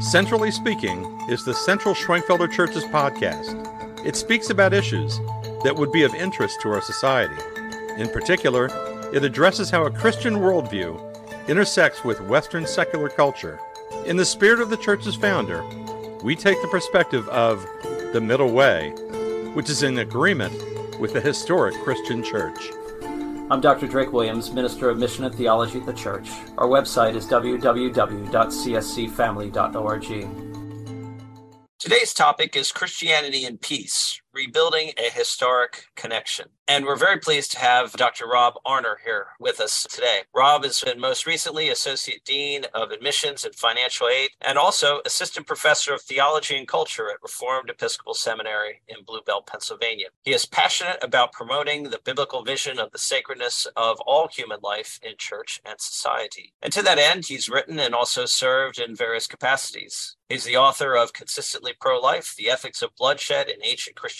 Centrally Speaking is the Central Schwenkfelder Church's podcast. It speaks about issues that would be of interest to our society. In particular, it addresses how a Christian worldview intersects with Western secular culture. In the spirit of the church's founder, we take the perspective of the middle way, which is in agreement with the historic Christian church. I'm Dr. Drake Williams, Minister of Mission and Theology at the Church. Our website is www.cscfamily.org. Today's topic is Christianity and Peace, rebuilding a historic connection. And we're very pleased to have Dr. Rob Arner here with us today. Rob has been most recently Associate Dean of Admissions and Financial Aid, and also Assistant Professor of Theology and Culture at Reformed Episcopal Seminary in Blue Bell, Pennsylvania. He is passionate about promoting the biblical vision of the sacredness of all human life in church and society. And to that end, he's written and also served in various capacities. He's the author of Consistently Pro Life The Ethics of Bloodshed in Ancient Christianity,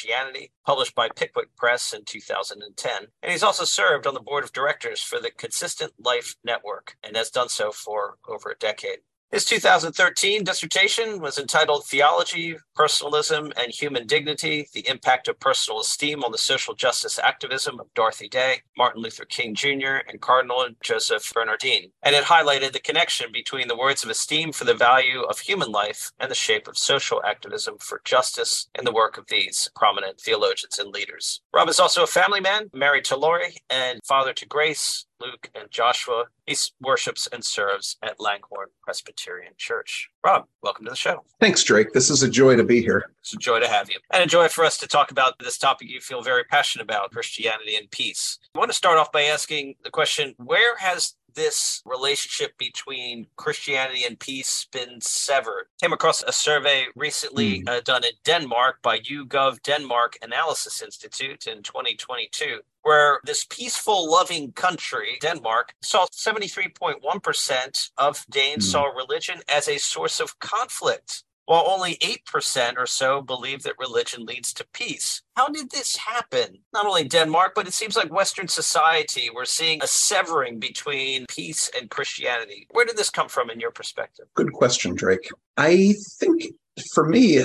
published by Pickwick Press in 2010. And he's also served on the board of directors for the Consistent Life Network and has done so for over a decade. His 2013 dissertation was entitled Theology, Personalism, and Human Dignity The Impact of Personal Esteem on the Social Justice Activism of Dorothy Day, Martin Luther King Jr., and Cardinal Joseph Bernardin. And it highlighted the connection between the words of esteem for the value of human life and the shape of social activism for justice in the work of these prominent theologians and leaders. Rob is also a family man, married to Lori, and father to Grace, Luke, and Joshua. He worships and serves at Langhorne Presbyterian Church. Rob, welcome to the show. Thanks, Drake. This is a joy to be here. It's a joy to have you. And a joy for us to talk about this topic you feel very passionate about Christianity and peace. I want to start off by asking the question where has this relationship between Christianity and peace been severed. Came across a survey recently mm. uh, done in Denmark by YouGov Denmark Analysis Institute in 2022 where this peaceful, loving country, Denmark, saw 73.1% of Danes mm. saw religion as a source of conflict while only 8% or so believe that religion leads to peace. How did this happen? Not only Denmark, but it seems like Western society, we're seeing a severing between peace and Christianity. Where did this come from in your perspective? Good question, Drake. I think for me,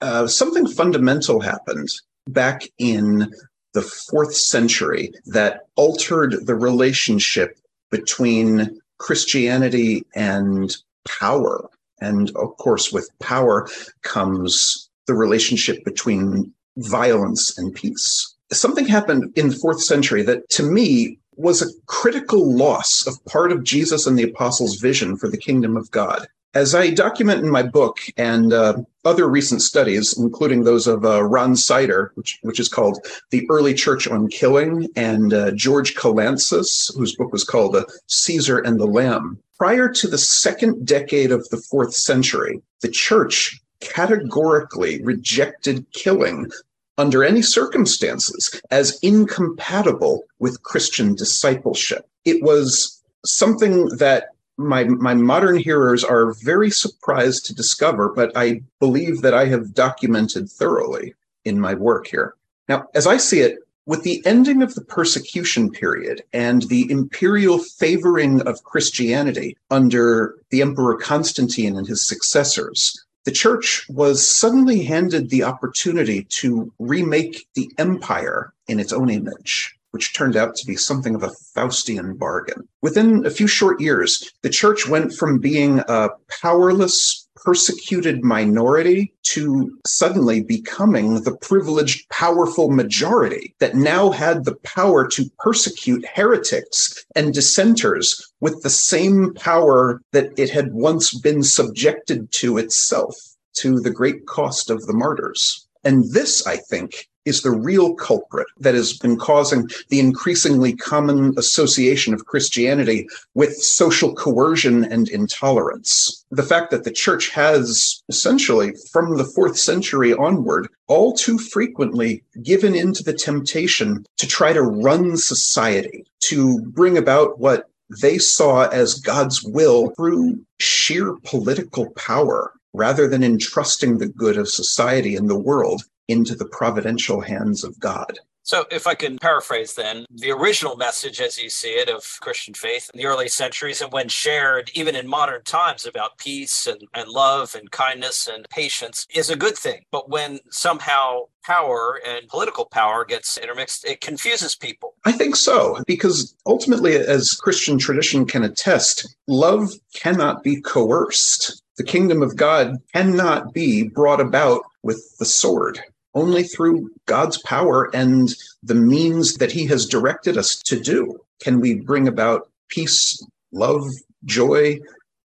uh, something fundamental happened back in the fourth century that altered the relationship between Christianity and power. And of course, with power comes the relationship between violence and peace. Something happened in the fourth century that to me was a critical loss of part of Jesus and the apostles' vision for the kingdom of God. As I document in my book and uh, other recent studies, including those of uh, Ron Sider, which, which is called The Early Church on Killing, and uh, George Kalantzis, whose book was called uh, Caesar and the Lamb, Prior to the second decade of the fourth century, the church categorically rejected killing under any circumstances as incompatible with Christian discipleship. It was something that my, my modern hearers are very surprised to discover, but I believe that I have documented thoroughly in my work here. Now, as I see it, with the ending of the persecution period and the imperial favoring of Christianity under the Emperor Constantine and his successors, the church was suddenly handed the opportunity to remake the empire in its own image which turned out to be something of a Faustian bargain. Within a few short years, the church went from being a powerless persecuted minority to suddenly becoming the privileged, powerful majority that now had the power to persecute heretics and dissenters with the same power that it had once been subjected to itself, to the great cost of the martyrs. And this, I think, is the real culprit that has been causing the increasingly common association of Christianity with social coercion and intolerance. The fact that the church has essentially, from the fourth century onward, all too frequently given into the temptation to try to run society, to bring about what they saw as God's will through sheer political power rather than entrusting the good of society and the world into the providential hands of God. So, if I can paraphrase then, the original message, as you see it, of Christian faith in the early centuries and when shared even in modern times about peace and, and love and kindness and patience is a good thing. But when somehow power and political power gets intermixed, it confuses people. I think so, because ultimately, as Christian tradition can attest, love cannot be coerced. The kingdom of God cannot be brought about with the sword only through God's power and the means that He has directed us to do can we bring about peace, love, joy,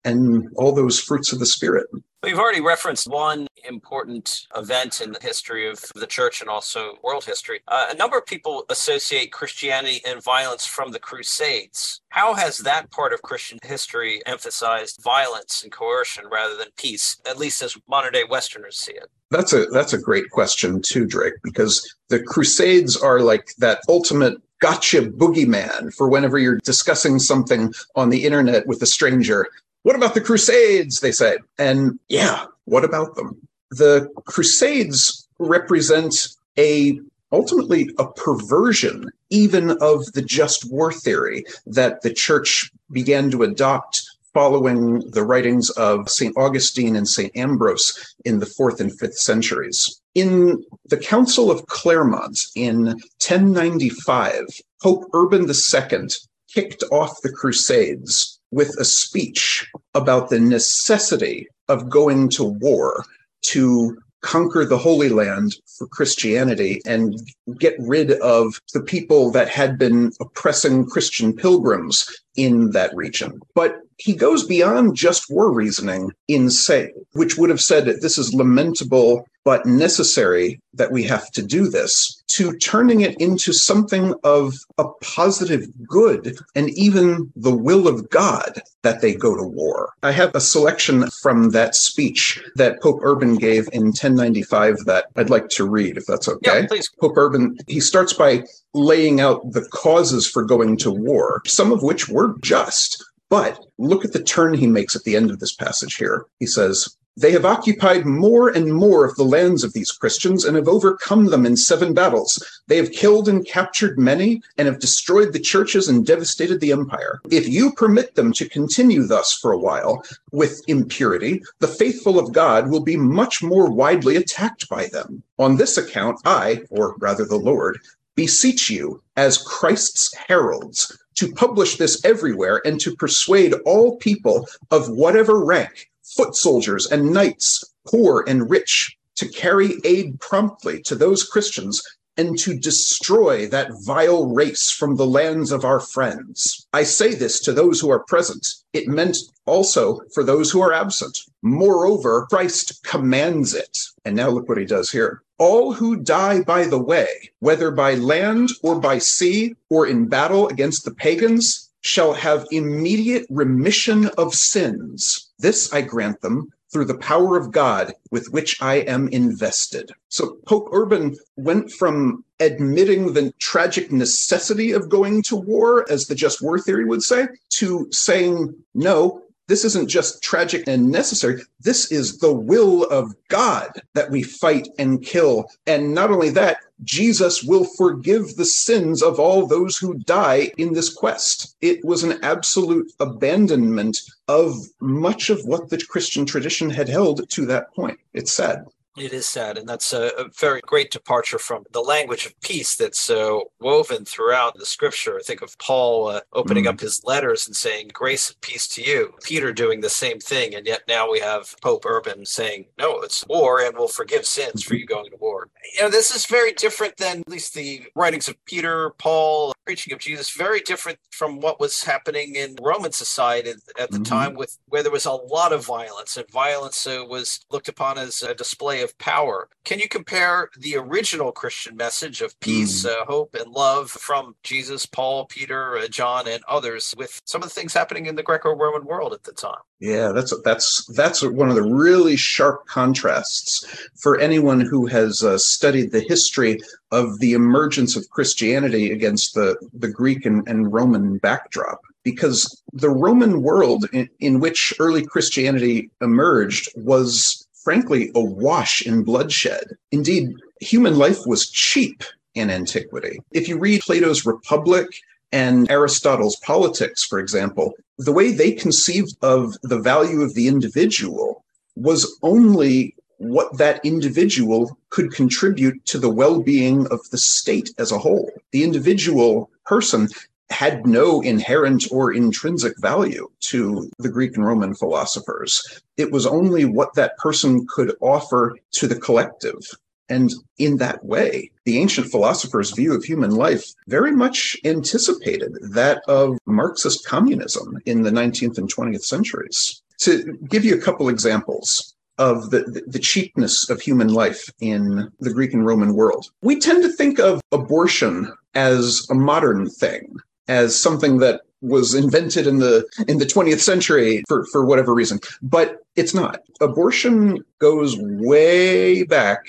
and all those fruits of the Spirit. We've already referenced one important event in the history of the church and also world history. Uh, a number of people associate Christianity and violence from the Crusades. How has that part of Christian history emphasized violence and coercion rather than peace, at least as modern day Westerners see it? That's a that's a great question too, Drake, because the Crusades are like that ultimate gotcha boogeyman for whenever you're discussing something on the internet with a stranger what about the Crusades? They say. And yeah, what about them? The Crusades represent a ultimately a perversion even of the just war theory that the church began to adopt following the writings of St. Augustine and St. Ambrose in the fourth and fifth centuries. In the Council of Clermont in 1095, Pope Urban II kicked off the Crusades with a speech about the necessity of going to war to conquer the Holy Land for Christianity and get rid of the people that had been oppressing Christian pilgrims in that region. But he goes beyond just war reasoning in saying, which would have said that this is lamentable but necessary that we have to do this, to turning it into something of a positive good and even the will of God that they go to war. I have a selection from that speech that Pope Urban gave in 1095 that I'd like to read, if that's okay. Yeah, please. Pope Urban, he starts by laying out the causes for going to war, some of which were just. But look at the turn he makes at the end of this passage here. He says, They have occupied more and more of the lands of these Christians and have overcome them in seven battles. They have killed and captured many and have destroyed the churches and devastated the empire. If you permit them to continue thus for a while with impurity, the faithful of God will be much more widely attacked by them. On this account, I, or rather the Lord, beseech you as Christ's heralds to publish this everywhere and to persuade all people of whatever rank, foot soldiers and knights, poor and rich, to carry aid promptly to those Christians and to destroy that vile race from the lands of our friends. I say this to those who are present. It meant also for those who are absent. Moreover, Christ commands it. And now look what he does here. All who die by the way, whether by land or by sea or in battle against the pagans, shall have immediate remission of sins. This I grant them through the power of God with which I am invested. So Pope Urban went from admitting the tragic necessity of going to war, as the just war theory would say, to saying, no, this isn't just tragic and necessary. This is the will of God that we fight and kill. And not only that, Jesus will forgive the sins of all those who die in this quest. It was an absolute abandonment of much of what the Christian tradition had held to that point. It's sad. It is sad, and that's a, a, very great departure from the language of peace that's uh, woven throughout the scripture. I think of Paul uh, opening mm. up his letters and saying, Grace and peace to you. Peter doing the same thing, and yet now we have Pope Urban saying, No, it's war, and we'll forgive sins for you going to war. You know, this is very different than at least the writings of Peter, Paul, preaching of Jesus, very different from what was happening in Roman society at the mm-hmm. time, with where there was a lot of violence, and violence uh, was looked upon as a display of power. Can you compare the original Christian message of peace, mm. uh, hope, and love from Jesus, Paul, Peter, uh, John, and others with some of the things happening in the Greco-Roman world at the time? Yeah, that's that's that's one of the really sharp contrasts for anyone who has uh, studied the history of the emergence of Christianity against the the Greek and, and Roman backdrop because the Roman world in, in, which early Christianity emerged was frankly awash in bloodshed. Indeed, human life was cheap in antiquity. If you read Plato's Republic and Aristotle's Politics, for example, the way they conceived of the value of the individual was only what that individual could contribute to the well being of the state as a whole. The individual person had no inherent or intrinsic value to the Greek and Roman philosophers. It was only what that person could offer to the collective. And in that way, the ancient philosophers' view of human life very much anticipated that of Marxist communism in the 19th and 20th centuries. To give you a couple examples, of the, the cheapness of human life in the Greek and Roman world. We tend to think of abortion as a modern thing, as something that was invented in the in the 20th century for, for whatever reason. But it's not. Abortion goes way back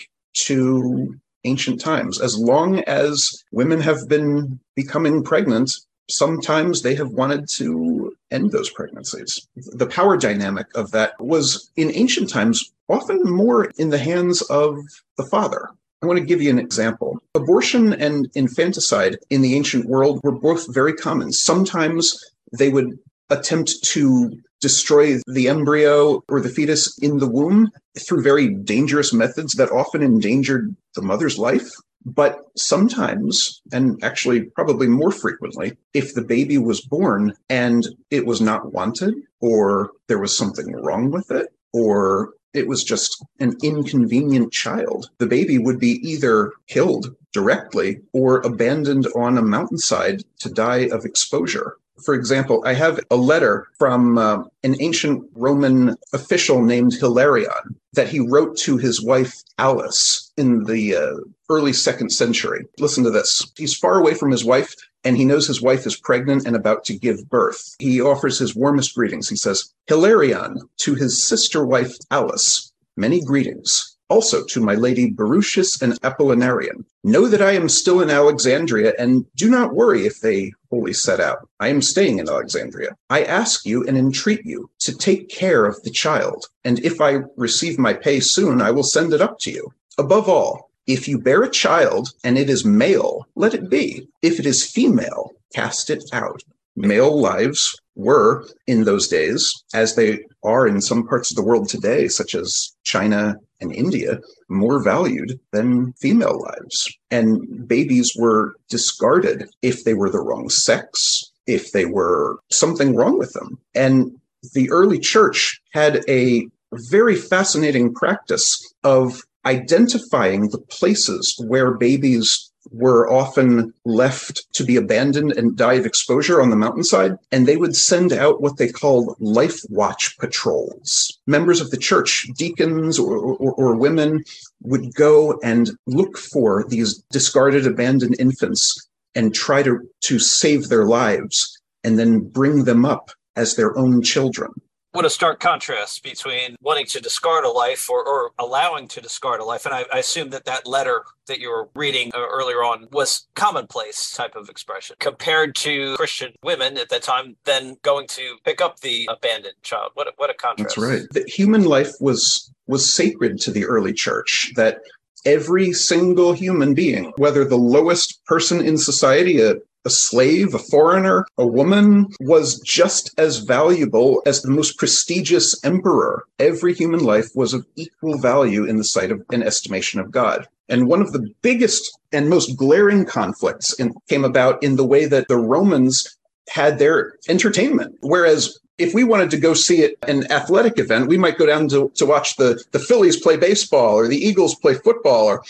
to ancient times. As long as women have been becoming pregnant, sometimes they have wanted to end those pregnancies. The power dynamic of that was in ancient times often more in the hands of the father. I want to give you an example. Abortion and infanticide in the ancient world were both very common. Sometimes they would attempt to destroy the embryo or the fetus in the womb through very dangerous methods that often endangered the mother's life. But sometimes, and actually probably more frequently, if the baby was born and it was not wanted, or there was something wrong with it, or it was just an inconvenient child, the baby would be either killed directly or abandoned on a mountainside to die of exposure. For example, I have a letter from uh, an ancient Roman official named Hilarion that he wrote to his wife Alice in the uh, early second century. Listen to this. He's far away from his wife and he knows his wife is pregnant and about to give birth. He offers his warmest greetings. He says, Hilarion to his sister wife Alice, many greetings also to my lady Berucius and Apollinarian. Know that I am still in Alexandria, and do not worry if they wholly set out. I am staying in Alexandria. I ask you and entreat you to take care of the child, and if I receive my pay soon, I will send it up to you. Above all, if you bear a child and it is male, let it be. If it is female, cast it out. Male lives were in those days, as they are in some parts of the world today, such as China and India, more valued than female lives. And babies were discarded if they were the wrong sex, if they were something wrong with them. And the early church had a very fascinating practice of identifying the places where babies were often left to be abandoned and die of exposure on the mountainside. And they would send out what they called life watch patrols. Members of the church, deacons or, or, or women, would go and look for these discarded, abandoned infants and try to, to save their lives and then bring them up as their own children what a stark contrast between wanting to discard a life or, or allowing to discard a life. And I, I, assume that that letter that you were reading uh, earlier on was commonplace type of expression compared to Christian women at that time, then going to pick up the abandoned child. What a, what a contrast. That's right. The human life was was sacred to the early church. That every single human being, whether the lowest person in society, a a slave, a foreigner, a woman was just as valuable as the most prestigious emperor. Every human life was of equal value in the sight of an estimation of God. And one of the biggest and most glaring conflicts in, came about in the way that the Romans had their entertainment. Whereas if we wanted to go see it, an athletic event, we might go down to, to watch the, the Phillies play baseball or the Eagles play football or,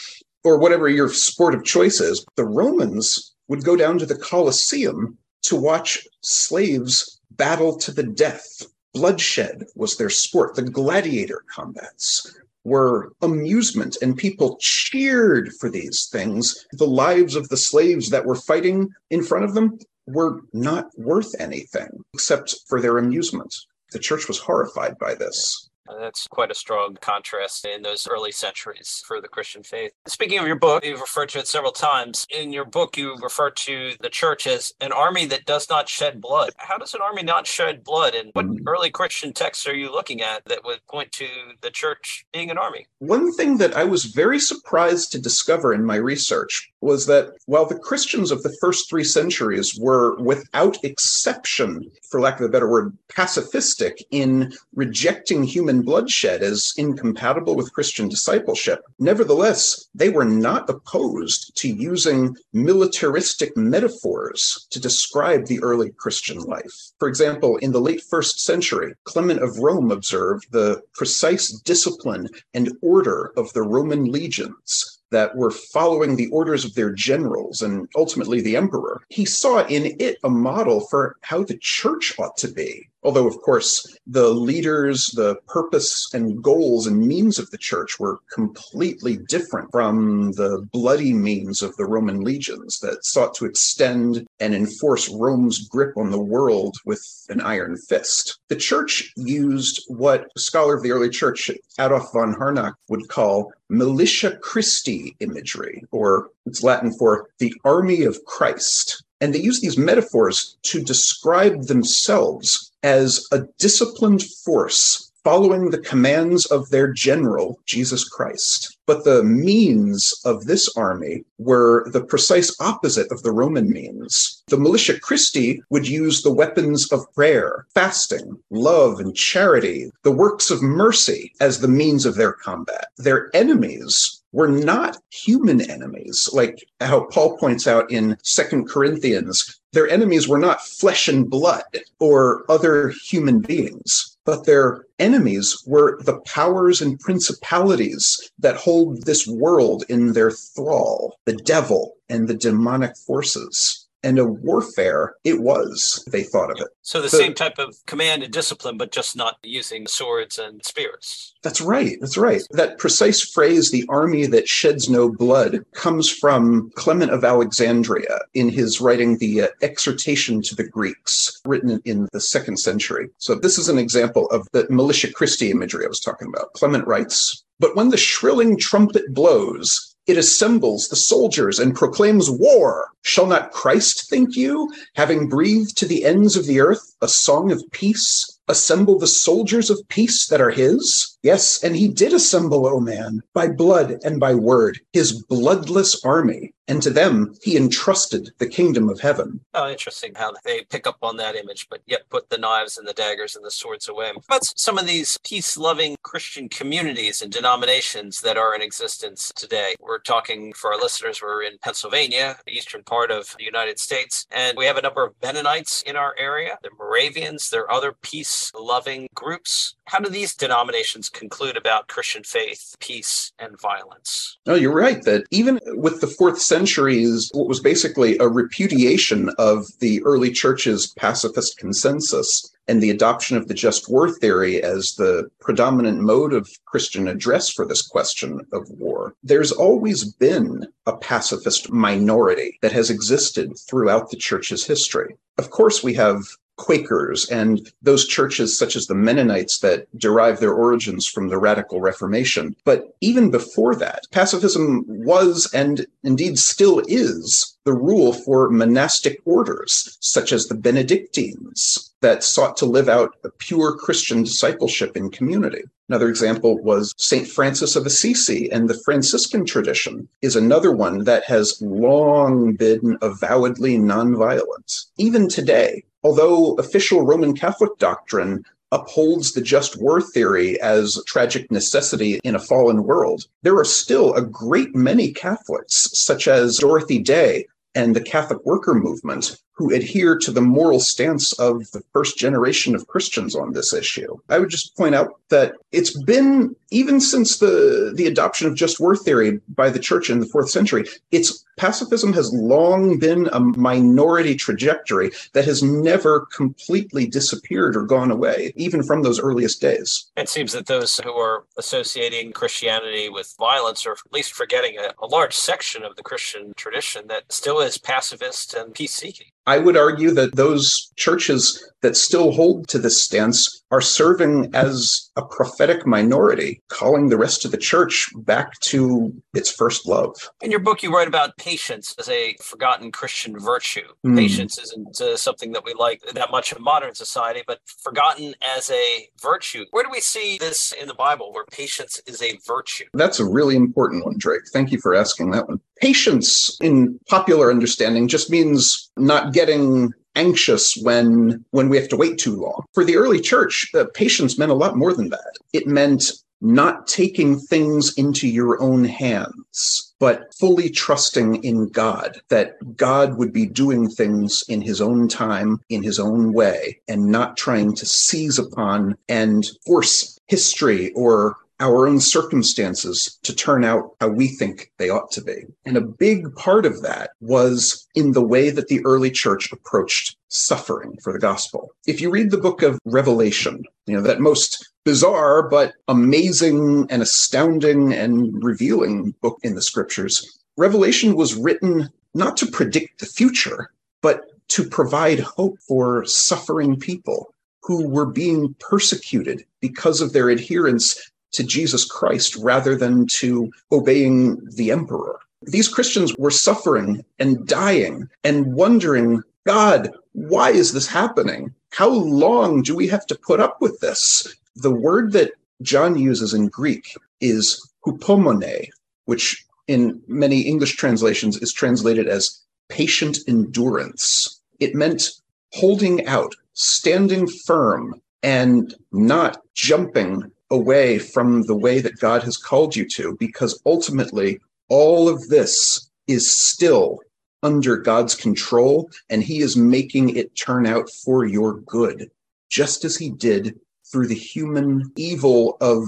or whatever your sport of choice is. The Romans would go down to the Colosseum to watch slaves battle to the death. Bloodshed was their sport. The gladiator combats were amusement, and people cheered for these things. The lives of the slaves that were fighting in front of them were not worth anything except for their amusement. The church was horrified by this. Uh, that's quite a strong contrast in those early centuries for the Christian faith. Speaking of your book, you've referred to it several times. In your book, you refer to the church as an army that does not shed blood. How does an army not shed blood? And what mm-hmm. early Christian texts are you looking at that would point to the church being an army? One thing that I was very surprised to discover in my research was that while the Christians of the first three centuries were without exception, for lack of a better word, pacifistic in rejecting human bloodshed as incompatible with Christian discipleship, nevertheless, they were not opposed to using militaristic metaphors to describe the early Christian life. For example, in the late first century, Clement of Rome observed the precise discipline and order of the Roman legions that were following the orders of their generals and ultimately the emperor. He saw in it a model for how the church ought to be. Although, of course, the leaders, the purpose and goals and means of the church were completely different from the bloody means of the Roman legions that sought to extend and enforce Rome's grip on the world with an iron fist. The church used what a scholar of the early church, Adolf von Harnack, would call militia Christi imagery, or it's Latin for the army of Christ. And they use these metaphors to describe themselves as a disciplined force following the commands of their general, Jesus Christ. But the means of this army were the precise opposite of the Roman means. The militia Christi would use the weapons of prayer, fasting, love, and charity, the works of mercy as the means of their combat. Their enemies were not human enemies, like how Paul points out in Second Corinthians. Their enemies were not flesh and blood or other human beings, but their enemies were the powers and principalities that hold this world in their thrall, the devil and the demonic forces and a warfare it was they thought of it. So the so, same type of command and discipline but just not using swords and spears. That's right that's right. That precise phrase the army that sheds no blood comes from clement of alexandria in his writing the uh, exhortation to the greeks written in the second century. So this is an example of the militia christi imagery i was talking about. Clement writes but when the shrilling trumpet blows it assembles the soldiers and proclaims war. Shall not Christ, think you, having breathed to the ends of the earth a song of peace, assemble the soldiers of peace that are his? Yes, and he did assemble, O man, by blood and by word, his bloodless army, and to them he entrusted the kingdom of heaven. Oh, interesting how they pick up on that image, but yet put the knives and the daggers and the swords away. But some of these peace loving Christian communities and denominations that are in existence today. We're talking for our listeners, we're in Pennsylvania, the eastern part of the United States, and we have a number of Mennonites in our area. They're Moravians, there are other peace loving groups. How do these denominations conclude about Christian faith, peace, and violence? No, you're right that even with the fourth century is what was basically a repudiation of the early church's pacifist consensus and the adoption of the just war theory as the predominant mode of Christian address for this question of war, there's always been a pacifist minority that has existed throughout the church's history. Of course, we have Quakers and those churches such as the Mennonites that derive their origins from the Radical Reformation. But even before that, pacifism was and indeed still is the rule for monastic orders such as the Benedictines that sought to live out a pure Christian discipleship in community. Another example was St. Francis of Assisi, and the Franciscan tradition is another one that has long been avowedly nonviolent. Even today, although official Roman Catholic doctrine upholds the just war theory as tragic necessity in a fallen world, there are still a great many Catholics, such as Dorothy Day and the Catholic worker movement, who adhere to the moral stance of the first generation of Christians on this issue. I would just point out that it's been even since the the adoption of just war theory by the church in the 4th century, it's pacifism has long been a minority trajectory that has never completely disappeared or gone away even from those earliest days. It seems that those who are associating Christianity with violence are at least forgetting a, a large section of the Christian tradition that still is pacifist and peace seeking. I would argue that those churches that still hold to this stance are serving as a prophetic minority, calling the rest of the church back to its first love. In your book, you write about patience as a forgotten Christian virtue. Mm. Patience isn't uh, something that we like that much in modern society, but forgotten as a virtue. Where do we see this in the Bible where patience is a virtue? That's a really important one, Drake. Thank you for asking that one. Patience in popular understanding just means not getting anxious when when we have to wait too long. For the early church, uh, patience meant a lot more than that. It meant not taking things into your own hands, but fully trusting in God, that God would be doing things in his own time, in his own way, and not trying to seize upon and force history or our own circumstances to turn out how we think they ought to be. And a big part of that was in the way that the early church approached suffering for the gospel. If you read the book of Revelation, you know, that most bizarre but amazing and astounding and revealing book in the scriptures, Revelation was written not to predict the future, but to provide hope for suffering people who were being persecuted because of their adherence to Jesus Christ rather than to obeying the emperor. These Christians were suffering and dying and wondering, God, why is this happening? How long do we have to put up with this? The word that John uses in Greek is hupomone, which in many English translations is translated as patient endurance. It meant holding out, standing firm, and not jumping away from the way that God has called you to, because ultimately all of this is still under God's control and he is making it turn out for your good, just as he did through the human evil of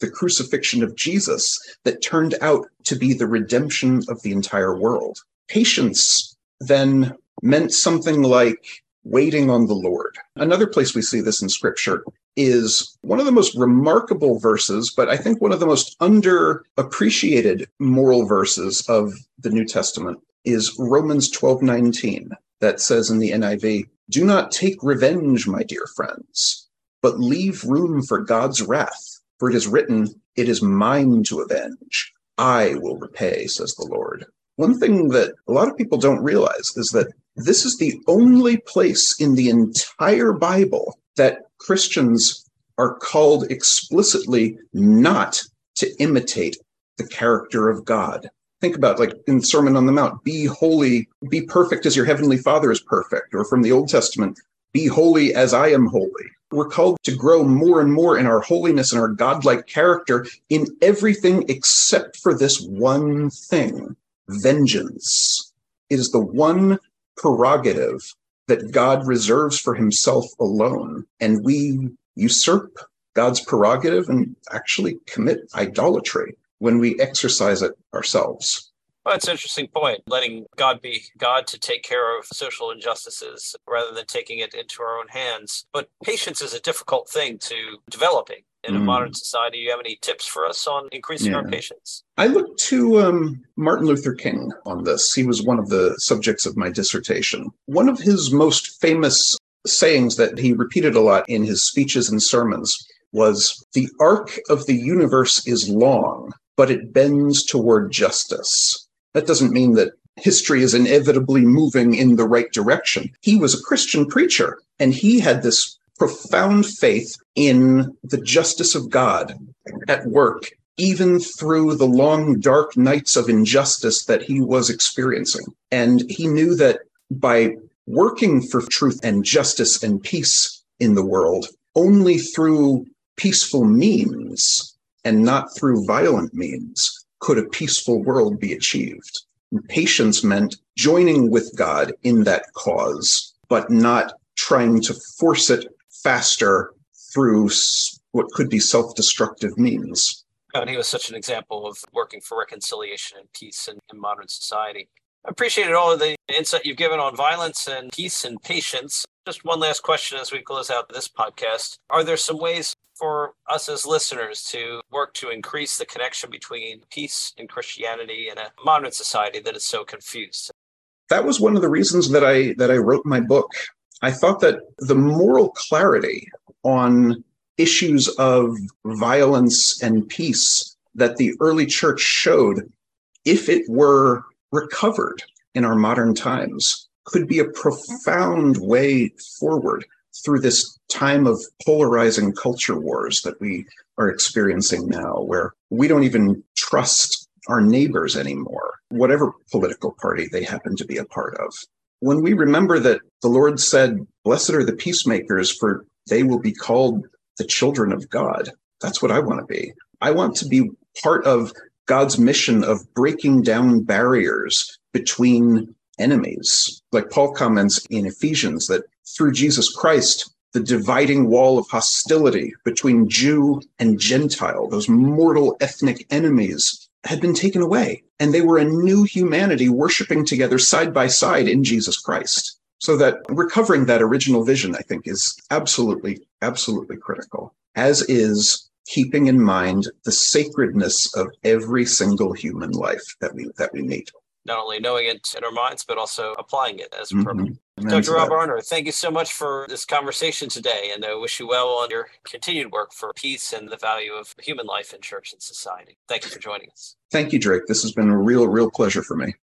the crucifixion of Jesus that turned out to be the redemption of the entire world. Patience then meant something like waiting on the Lord. Another place we see this in scripture is one of the most remarkable verses, but I think one of the most underappreciated moral verses of the New Testament is Romans 12 19, that says in the NIV, Do not take revenge, my dear friends, but leave room for God's wrath. For it is written, It is mine to avenge. I will repay, says the Lord. One thing that a lot of people don't realize is that this is the only place in the entire Bible that Christians are called explicitly not to imitate the character of God. Think about like in Sermon on the Mount, be holy, be perfect as your heavenly Father is perfect, or from the Old Testament, be holy as I am holy. We're called to grow more and more in our holiness and our godlike character in everything except for this one thing vengeance. It is the one prerogative that God reserves for himself alone. And we usurp God's prerogative and actually commit idolatry when we exercise it ourselves. Well, that's an interesting point. Letting God be God to take care of social injustices rather than taking it into our own hands. But patience is a difficult thing to developing in a mm. modern society. Do you have any tips for us on increasing yeah. our patience? I look to um, Martin Luther King on this. He was one of the subjects of my dissertation. One of his most famous sayings that he repeated a lot in his speeches and sermons was The arc of the universe is long, but it bends toward justice. That doesn't mean that history is inevitably moving in the right direction. He was a Christian preacher, and he had this profound faith in the justice of God at work, even through the long, dark nights of injustice that he was experiencing. And he knew that by working for truth and justice and peace in the world, only through peaceful means and not through violent means could a peaceful world be achieved. And patience meant joining with God in that cause, but not trying to force it faster through what could be self destructive means. Oh, and he was such an example of working for reconciliation and peace in, in modern society. I appreciated all of the insight you've given on violence and peace and patience. Just one last question as we close out this podcast. Are there some ways for us as listeners to work to increase the connection between peace and Christianity in a modern society that is so confused? That was one of the reasons that I that I wrote my book. I thought that the moral clarity on issues of violence and peace that the early church showed, if it were recovered in our modern times, could be a profound way forward through this time of polarizing culture wars that we are experiencing now, where we don't even trust our neighbors anymore. whatever political party they happen to be a part of. When we remember that the Lord said, Blessed are the peacemakers, for they will be called the children of God. That's what I want to be. I want to be part of God's mission of breaking down barriers between enemies. Like Paul comments in Ephesians that through Jesus Christ, the dividing wall of hostility between Jew and Gentile, those mortal ethnic enemies, had been taken away. And they were a new humanity worshiping together side by side in Jesus Christ. So that recovering that original vision, I think, is absolutely, absolutely critical, as is keeping in mind the sacredness of every single human life that we that we meet not only knowing it in our minds, but also applying it as appropriate. Mm-hmm. Dr. Rob Arner, thank you so much for this conversation today, and I wish you well on your continued work for peace and the value of human life in church and society. Thank you for joining us. Thank you, Drake. This has been a real, real pleasure for me.